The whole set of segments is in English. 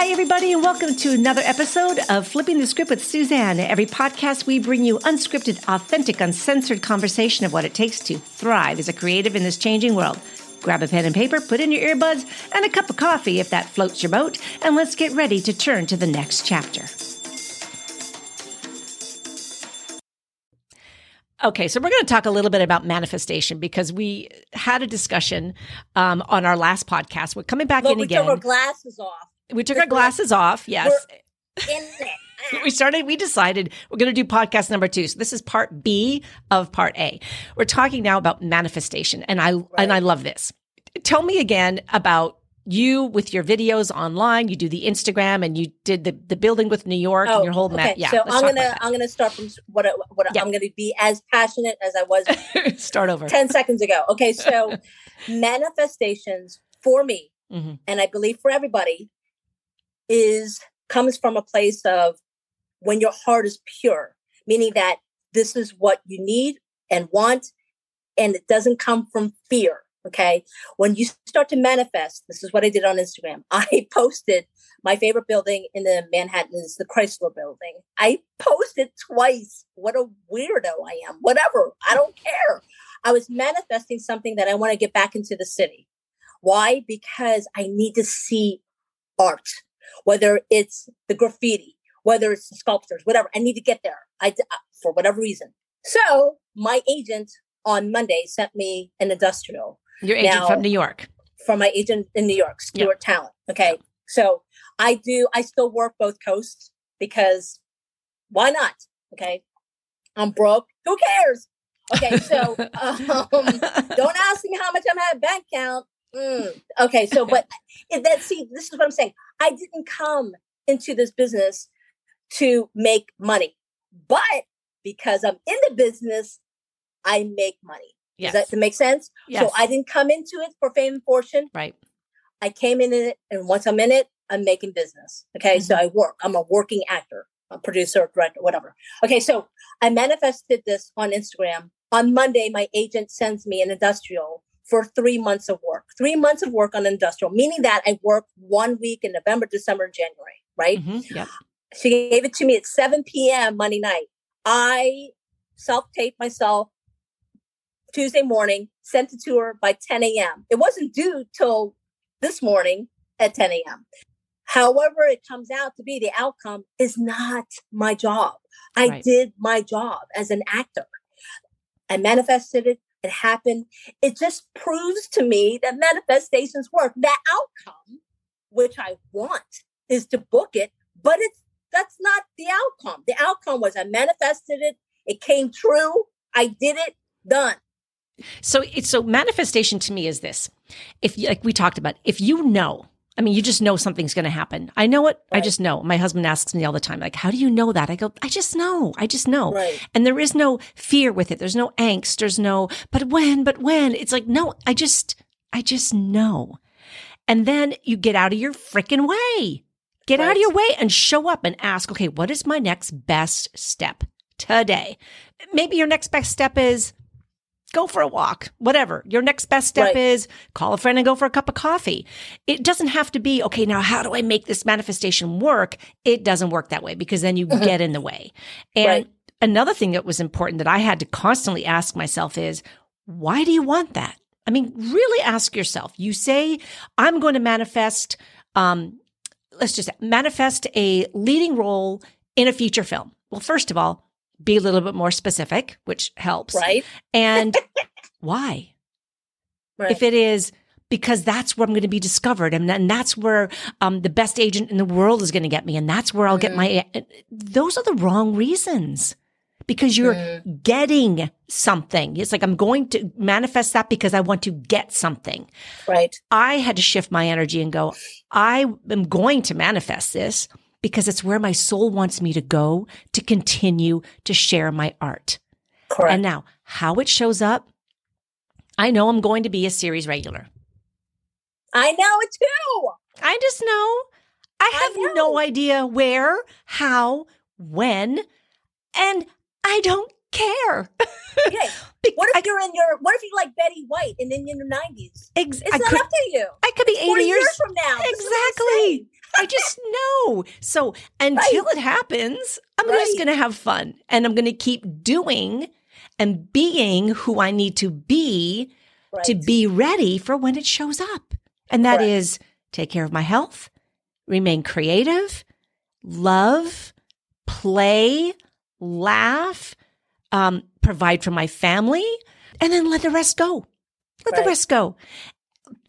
Hi, everybody, and welcome to another episode of Flipping the Script with Suzanne. Every podcast, we bring you unscripted, authentic, uncensored conversation of what it takes to thrive as a creative in this changing world. Grab a pen and paper, put in your earbuds, and a cup of coffee if that floats your boat, and let's get ready to turn to the next chapter. Okay, so we're going to talk a little bit about manifestation because we had a discussion um, on our last podcast. We're coming back Look, in we again. took our glasses off. We took our glasses off. Yes. We started we decided we're going to do podcast number two so this is part b of part a we're talking now about manifestation and i and i love this tell me again about you with your videos online you do the instagram and you did the the building with new york and your whole ma- Oh, yeah so I'm gonna I'm gonna start from what I- what Yeah. I'm gonna be as passionate as I was start over ten seconds ago. Okay, so manifestations for me, Mhm. and I believe for everybody, is comes from a place of when your heart is pure, meaning that this is what you need and want, and it doesn't come from fear. Okay. When you start to manifest, this is what I did on Instagram. I posted my favorite building in the Manhattan is the Chrysler building. I posted twice. What a weirdo I am. Whatever. I don't care. I was manifesting something that I want to get back into the city. Why? Because I need to see art, whether it's the graffiti, whether it's the sculptors, whatever. I need to get there. I uh, for whatever reason. So my agent on Monday sent me an industrial your agent Now- from new york from my agent in New York. Stewart Talent. Okay. So I do, I still work both coasts because why not? Okay. I'm broke. Who cares? Okay. So um, don't ask me how much I'm at bank account. Mm, okay. So, but that, see, this is what I'm saying. I didn't come into this business to make money, but because I'm in the business, I make money. yes. Does that make sense? yes. So I didn't come into it for fame and fortune. right I came in it, and once I'm in it, I'm making business. Okay, so mm-hmm. I work. I'm a working actor, a producer, director, whatever. Okay, so I manifested this on Instagram. On Monday, my agent sends me an industrial for three months of work. Three months of work on industrial, meaning that I work one week in November, December, and January. Right? Mhm. yep She gave it to me at 7 p.m. Monday night. I self taped myself Tuesday morning, sent it to her by 10 a.m. It wasn't due till this morning at 10 a.m. However, it comes out to be the outcome is not my job. I Right. did my job as an actor. I manifested it. It happened. It just proves to me that manifestations work. That outcome, which I want, is to book it, but it's that's not the outcome. The outcome was I manifested it. It came true. I did it. Done. So it's so manifestation to me is this. If like we talked about, if you know, I mean, you just know something's going to happen. I know it. I just know. My husband asks me all the time, like, how do you know that? I go, I just know. I just know. Right. And there is no fear with it. There's no angst. There's no, but when, but when it's like, no, I just, I just know. And then you get out of your freaking way. Get out of your way and show up and ask, okay, what is my next best step today? Maybe your next best step is go for a walk, whatever. Your next best step Right. is call a friend and go for a cup of coffee. It doesn't have to be, okay, now how do I make this manifestation work? It doesn't work that way because then you get in the way. And Right. another thing that was important that I had to constantly ask myself is, why do you want that? I mean, really ask yourself. You say, I'm going to manifest, um, let's just manifest a leading role in a feature film. Well, first of all, be a little bit more specific, which helps. Right. And why? Right. If it is because that's where I'm going to be discovered, and then that's where um, the best agent in the world is going to get me, and that's where I'll get my. Those are the wrong reasons because you're Mm. getting something. It's like I'm going to manifest that because I want to get something. right. I had to shift my energy and go, I am going to manifest this because it's where my soul wants me to go to continue to share my art. Correct. And now, how it shows up, I know I'm going to be a series regular. I know it too. I just know. I I have know. no idea where, how, when, and I don't care. Okay. What if I, you're in your? What if you like Betty White and then in your nineties? ex- It's I not could, up to you. I could be 80 years. years from now. This is what I'm Exactly. I just know. So until right. it happens, I'm right. just going to have fun and I'm going to keep doing and being who I need to be right. to be ready for when it shows up. And that is take care of my health, remain creative, love, play, laugh, um, provide for my family, and then let the rest go. Let the rest go.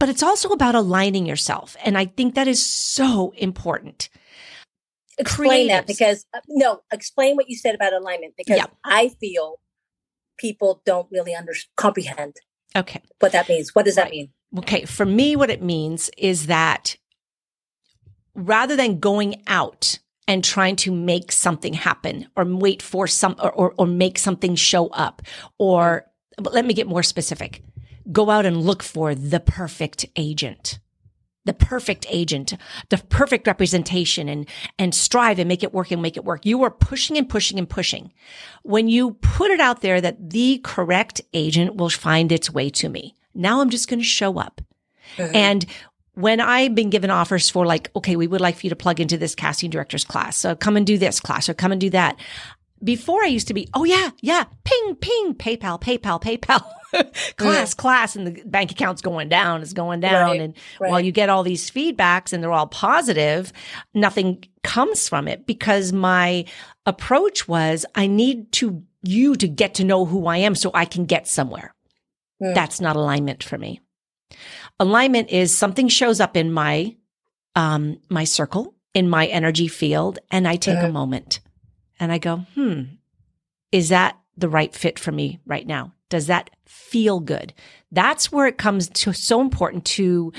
But it's also about aligning yourself. And I think that is so important. Explain Creatives. that because, uh, no, explain what you said about alignment because yeah. I feel people don't really under comprehend. Okay. What that means. What does that mean? Okay. For me, what it means is that rather than going out and trying to make something happen or wait for some or, or, or make something show up or let me get more specific. Go out and look for the perfect agent the perfect agent, the perfect representation and, and strive and make it work and make it work. You are pushing and pushing and pushing. When you put it out there that the correct agent will find its way to me. Now I'm just going to show up. Mm-hmm. And when I've been given offers for like, okay, we would like for you to plug into this casting director's class. So come and do this class or come and do that. Before I used to be, oh yeah, yeah, ping, ping, PayPal, PayPal, PayPal. class, class, and the bank account's going down, is going down. Right, and right. while you get all these feedbacks and they're all positive, nothing comes from it because my approach was I need to you to get to know who I am so I can get somewhere. Mm. That's not alignment for me. Alignment is something shows up in my um my circle, in my energy field, and I take uh-huh. a moment and I go, hmm, is that the right fit for me right now? Does that feel good? That's where it comes to so important to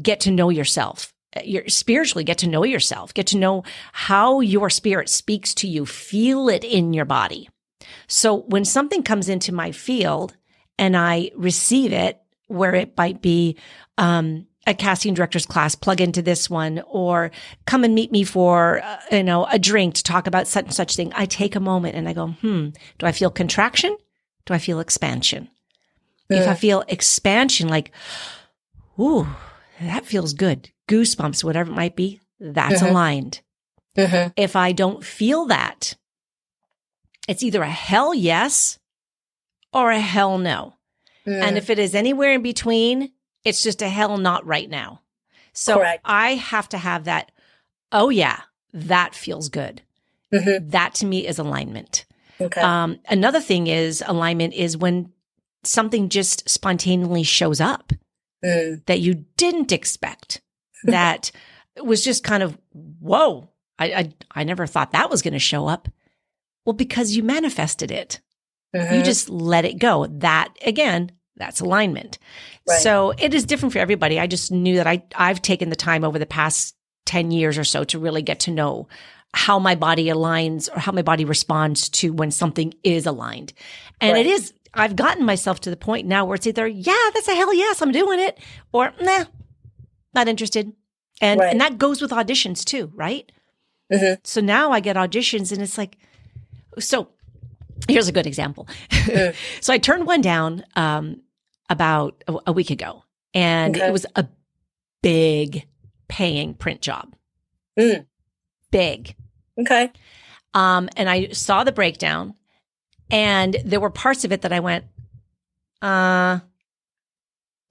get to know yourself. Your spiritually get to know yourself, get to know how your spirit speaks to you, feel it in your body. So when something comes into my field and I receive it, where it might be um, a casting director's class, plug into this one, or come and meet me for uh, you know a drink to talk about such and such thing. I take a moment and I go, hmm, do I feel contraction? Do I feel expansion? Yeah. If I feel expansion, like, ooh, that feels good, goosebumps, whatever it might be, that's mm-hmm. aligned. Mm-hmm. If I don't feel that, it's either a hell yes or a hell no. Mm. And if it is anywhere in between, it's just a hell not right now. So Correct. I have to have that. Oh, yeah, that feels good. Mm-hmm. That to me is alignment. Okay. Um, another thing is alignment is when something just spontaneously shows up mm. that you didn't expect, that was just kind of, whoa, I, I, I never thought that was going to show up. Well, because you manifested it. Mm-hmm. You just let it go. That again, that's alignment. Right. So it is different for everybody. I just knew that I, I've taken the time over the past 10 years or so to really get to know how my body aligns or how my body responds to when something is aligned. And right. it is, I've gotten myself to the point now where it's either, yeah, that's a hell yes, I'm doing it, or nah, not interested. And, right. and that goes with auditions too, right? Mm-hmm. So now I get auditions and it's like, so here's a good example. Mm. so I turned one down um, about a, a, week ago, and okay. it was a big paying print job. Mm. Big. Okay. Um, and I saw the breakdown, and there were parts of it that I went, uh,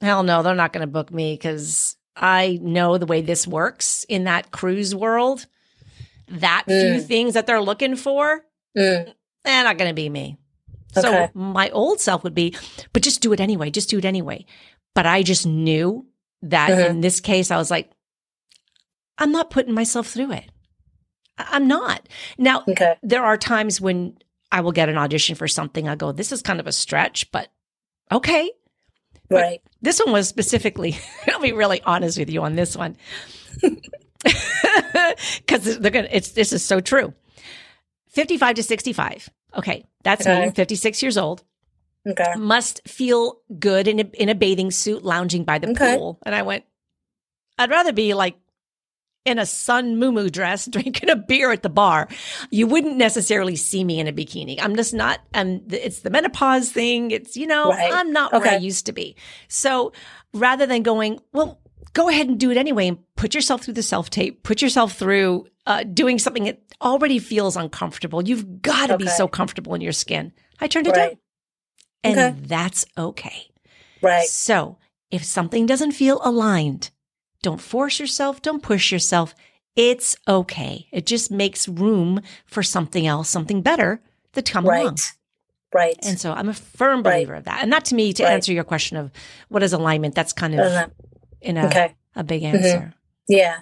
hell no, they're not going to book me because I know the way this works in that cruise world. That mm. few things that they're looking for, mm. they're not going to be me. Okay. So my old self would be, but just do it anyway. Just do it anyway. But I just knew that mm-hmm. in this case, I was like, I'm not putting myself through it. I'm not. Now, okay. there are times when I will get an audition for something. I go, this is kind of a stretch, but okay. Right. But this one was specifically, I'll be really honest with you on this one. Because they're gonna it's this is so true. 55 to 65. Okay. That's okay. me, 56 years old. Okay. Must feel good in a, in a bathing suit lounging by the okay. pool. And I went, I'd rather be like in a sun moo dress drinking a beer at the bar. You wouldn't necessarily see me in a bikini. I'm just not, um, it's the menopause thing. It's, you know, right. I'm not okay. where I used to be. So rather than going, well, go ahead and do it anyway and put yourself through the self tape, put yourself through uh, doing something that already feels uncomfortable. You've got to okay. be so comfortable in your skin. I turned it right. down. And okay. that's okay. Right. So if something doesn't feel aligned, don't force yourself, don't push yourself. It's okay. It just makes room for something else, something better to come right. along. Right. And so I'm a firm believer right. of that. And not to me to right. answer your question of what is alignment. That's kind of uh-huh. in a, okay. a big mm-hmm. answer. Mm-hmm. Yeah.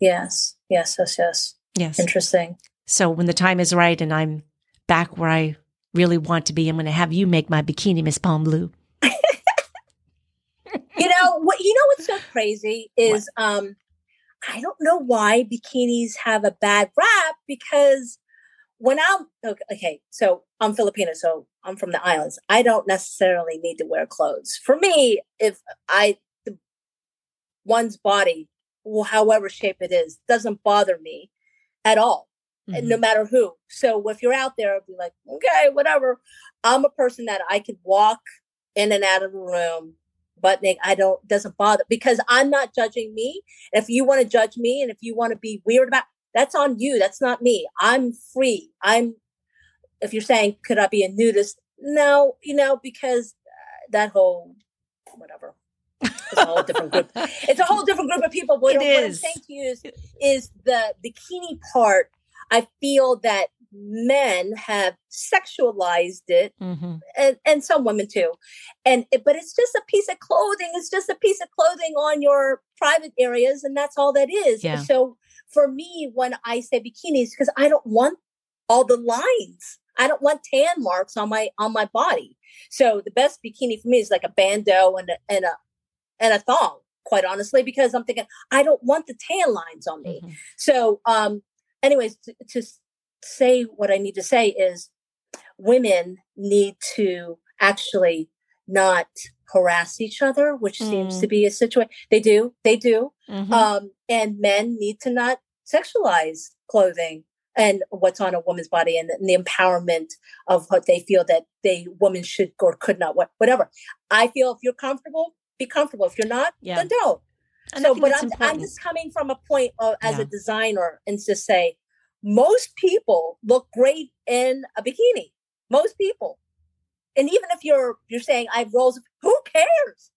Yes. Yes. Yes. Yes. Yes. Interesting. So when the time is right and I'm back where I really want to be, I'm going to have you make my bikini Miss Palm Blue. You know what? You know what's so crazy is what? um, I don't know why bikinis have a bad rap because when I'm okay, so I'm Filipino, so I'm from the islands. I don't necessarily need to wear clothes. For me, if I the, one's body, however shape it is, doesn't bother me at all, mm-hmm. and no matter who. So if you're out there, I'll be like, okay, whatever. I'm a person that I can walk in and out of a room butt naked. I don't doesn't bother because I'm not judging me. If you want to judge me and if you want to be weird about that's on you. That's not me. I'm free. I'm, if you're saying, could I be a nudist? No, you know, because uh, that whole, whatever. It's a whole different group. It's a whole different group of people. But what, what I'm saying to you is, is the bikini part. I feel that men have sexualized it mm-hmm. and, and some women too and but it's just a piece of clothing it's just a piece of clothing on your private areas and that's all that is yeah. so for me when I say bikinis because I don't want all the lines. I don't want tan marks on my on my body. So the best bikini for me is like a bandeau and a, and a and a thong. Quite honestly, because I'm thinking I don't want the tan lines on me. Mm-hmm. So, um, anyways, to, to say what I need to say is, women need to actually not harass each other, which mm. seems to mm. be a situation. They do, they do. Mm-hmm. Um, and men need to not sexualize clothing and what's on a woman's body and, and the empowerment of what they feel that they women should or could not, what, whatever. I feel if you're comfortable, be comfortable. If you're not, yeah. then don't. And so, but I'm, I'm just coming from a point of, as yeah. a designer and just say, most people look great in a bikini. Most people and even if you're you're saying I have roles, who cares?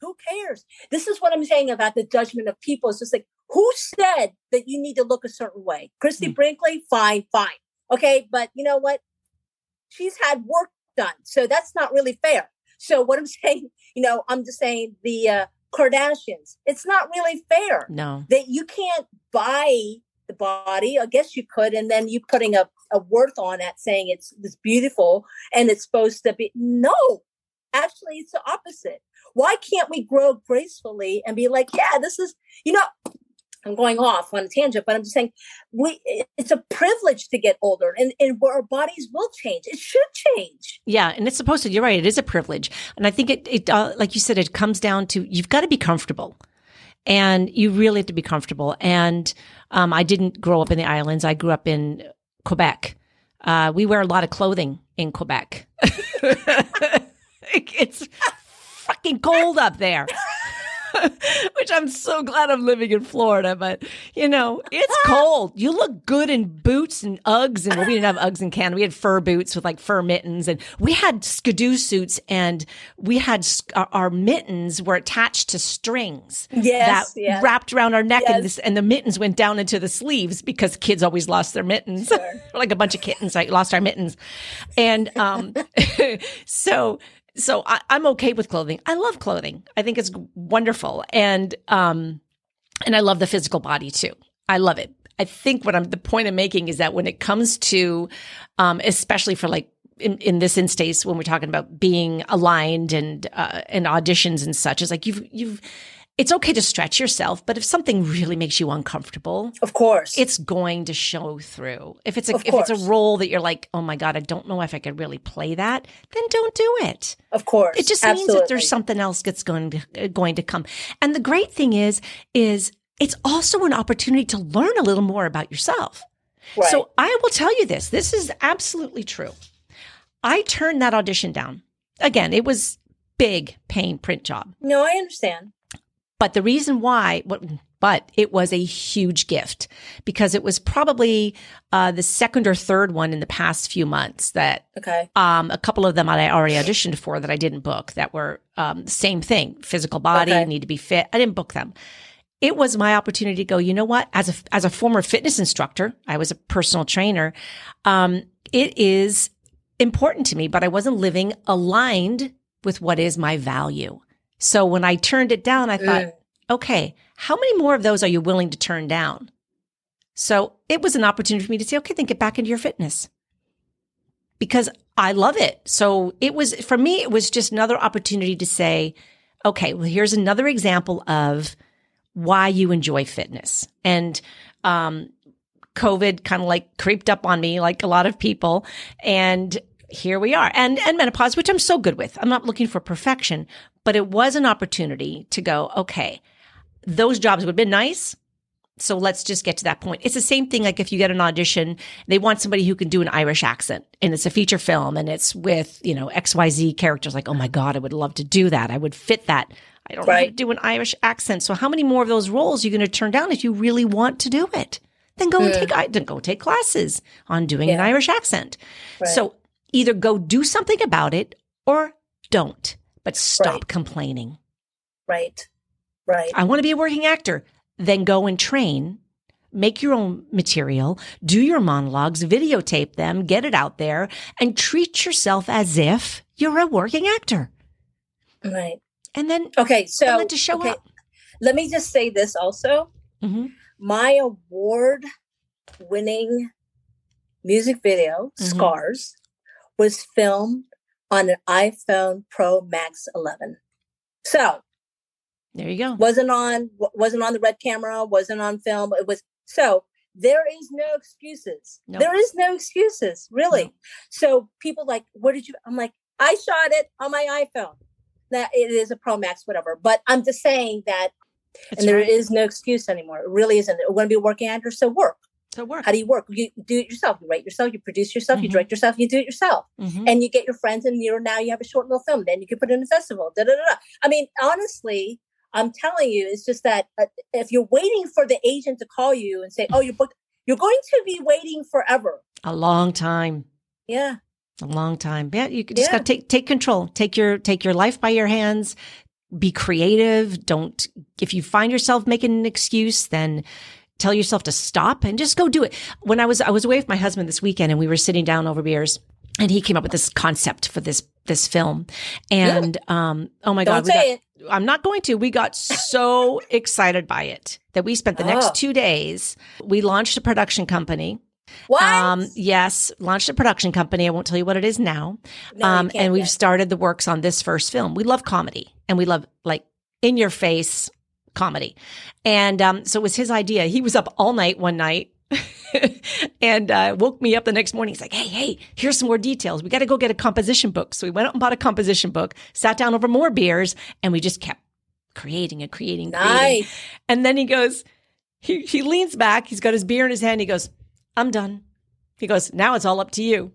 Who cares? This is what I'm saying about the judgment of people. It's just like who said that you need to look a certain way? Christie mm. Brinkley, fine, fine, okay, but you know what? She's had work done, so that's not really fair. So what I'm saying, you know, I'm just saying the uh, Kardashians. It's not really fair. No, that you can't buy body. I guess you could, and then you putting a, a worth on it saying it's this beautiful and it's supposed to be. No, actually, it's the opposite. Why can't we grow gracefully and be like, yeah, this is, you know, I'm going off on a tangent, but I'm just saying we it's a privilege to get older and, and our bodies will change. It should change. Yeah. And it's supposed to, you're right. It is a privilege. And I think it, it uh, like you said, it comes down to you've got to be comfortable and you really have to be comfortable. And um, I didn't grow up in the islands. I grew up in Quebec. Uh, we wear a lot of clothing in Quebec. it's fucking cold up there. which I'm so glad I'm living in Florida. But you know, it's cold. You look good in boots and Uggs, and well, we didn't have Uggs in Canada. We had fur boots with like fur mittens, and we had skidoo suits, and we had our mittens were attached to strings yes, that yes. wrapped around our neck, yes. and, this, and the mittens went down into the sleeves because kids always lost their mittens, sure. like a bunch of kittens. Like lost our mittens, and um, so so I, am okay with clothing. I love clothing. I think it's wonderful, and um, and I love the physical body too. I love it. I think what I'm the point I'm making is that when it comes to, um, especially for like in, in this instance when we're talking about being aligned and uh, and auditions and such, is like you've you've it's okay to stretch yourself, but if something really makes you uncomfortable, of course, it's going to show through. If it's a if it's a role that you're like, oh my god, I don't know if I could really play that, then don't do it. Of course, it just Absolutely. means that there's something else that's going to uh, going to come. And the great thing is, is it's also an opportunity to learn a little more about yourself. Right. So I will tell you this: this is absolutely true. I turned that audition down. Again, it was big pain print job. No, I understand But the reason why, but it was a huge gift because it was probably uh, the second or third one in the past few months that Okay. um, a couple of them I already auditioned for that I didn't book that were um, same thing physical body, Okay. need to be fit. I didn't book them. It was my opportunity to go, you know what? As a, as a former fitness instructor, I was a personal trainer. Um, it is important to me, but I wasn't living aligned with what is my value. So when I turned it down, I thought, Mm. okay, how many more of those are you willing to turn down? So it was an opportunity for me to say, okay, then get back into your fitness because I love it. So it was, for me, it was just another opportunity to say, okay, well, here's another example of why you enjoy fitness. And, um, COVID kind of like creeped up on me like a lot of people. And here we are. And, and menopause, which I'm so good with. I'm not looking for perfection, but it was an opportunity to go, okay, those jobs would have been nice. So let's just get to that point. It's the same thing like if you get an audition, they want somebody who can do an Irish accent and it's a feature film and it's with, you know, XYZ characters like, oh my God, I would love to do that. I would fit that. I don't know how to Right. do an Irish accent. So how many more of those roles are you going to turn down if you really want to do it? Then go and Mm. take I- then go take classes on doing an Irish accent. Right. So either go do something about it or don't, but stop Right. complaining. Right. Right. I want to be a working actor. Then go and train, make your own material, do your monologues, videotape them, get it out there, and treat yourself as if you're a working actor. Right. And then Okay. So then to show okay, up. let me just say this also. hmm My award winning music video, Mhm. Scars, was filmed on an iPhone Pro Max 11. So There you go. wasn't on wasn't on the red camera, wasn't on film. It was so there is no excuses. No. There is no excuses, really. No. So people like, what did you? I'm like, I shot it on my iPhone. That it is a Pro Max, whatever. But I'm just saying that, That's and there is right. no excuse anymore. It really isn't. We're going to be working actor, so work. So work. How do you work? You do it yourself. You write yourself. You produce yourself. You Mhm. direct yourself. You do it yourself Mhm. and you get your friends and you're now you have a short little film then you can put it in a festival da, da, da, da. i mean honestly i'm telling you it's just that uh, if you're waiting for the agent to call you and say oh you're booked you're going to be waiting forever A long time. yeah A long time. Yeah, you just Yeah. got to take take control. Take your take your life by your hands. Be creative. Don't if you find yourself making an excuse, then tell yourself to stop and just go do it. When I was I was away with my husband this weekend and we were sitting down over beers and he came up with this concept for this this film. And um oh my don't god, got, I'm not going to. We got so excited by it that we spent the Oh. next 2 days. We launched a production company. what Um, yes, launched a production company. I won't tell you what it is now. No, um, and we've yet. started the works on this first film. We love comedy and we love like in your face comedy. And um, so it was his idea. He was up all night one night and uh, woke me up the next morning. He's like, hey, hey, here's some more details. We got to go get a composition book. So we went out and bought a composition book, sat down over more beers, and we just kept creating and creating. creating. nice And then he goes, he, he leans back. He's got his beer in his hand. He goes, I'm done. He goes, now it's all up to you.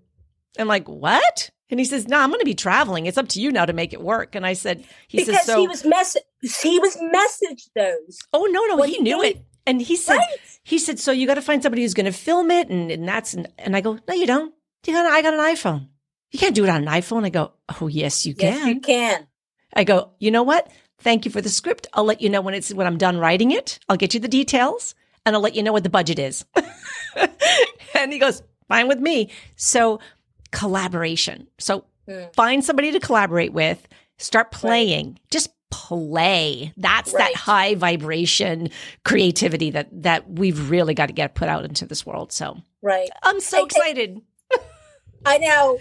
I'm like, what? And he says, no, I'm going to be traveling. It's up to you now to make it work. And I said, he because says, so, he was mess he was messaged those oh, no, no, when he knew it. And he said, right he said, so you got to find somebody who's going to film it. And, and that's, and, and I go, no, you don't. You got, I got an iPhone. You can't do it on an iPhone. I go, oh, yes, you yes can. you can I go, you know what? Thank you for the script. I'll let you know when it's when I'm done writing it. I'll get you the details and I'll let you know what the budget is. and he goes, fine with me. So collaboration. So Hmm. find somebody to collaborate with, start playing, just play. That's Right. that high vibration creativity that that we've really got to get put out into this world. So right I'm so hey, excited. i know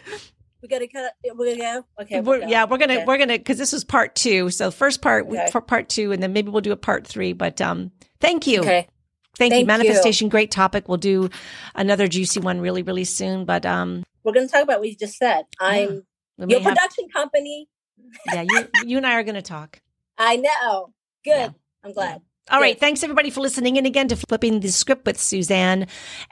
we gotta cut we're gonna go okay We're, go. yeah, we're gonna Okay. we're gonna because this was part two. So first part Okay. for part two, and then maybe we'll do a part three. But um, thank you, okay thank, you, Thank you. manifestation. Great topic. We'll do another juicy one really really soon. But um, we're gonna talk about what you just said i'm your have, production company yeah, you you and I are gonna talk. I know. Good. Yeah. I'm glad. All right. Great. Thanks everybody for listening in again to Flipping the Script with Suzanne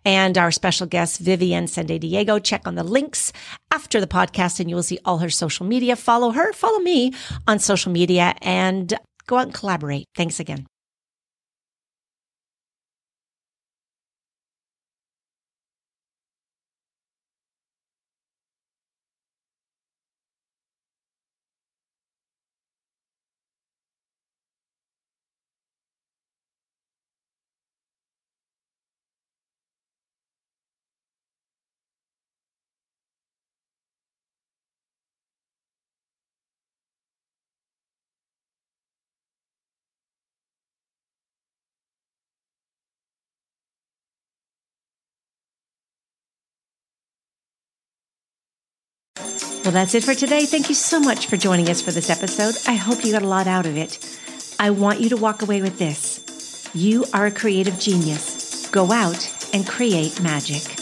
and our special guest, Vivvienne Sende Diego. Check on the links after the podcast and you will see all her social media. Follow her, follow me on social media and Go out and collaborate. Thanks again. Well, that's it for today. Thank you so much for joining us for this episode. I hope you got a lot out of it. I want you to walk away with this. You are a creative genius. Go out and create magic.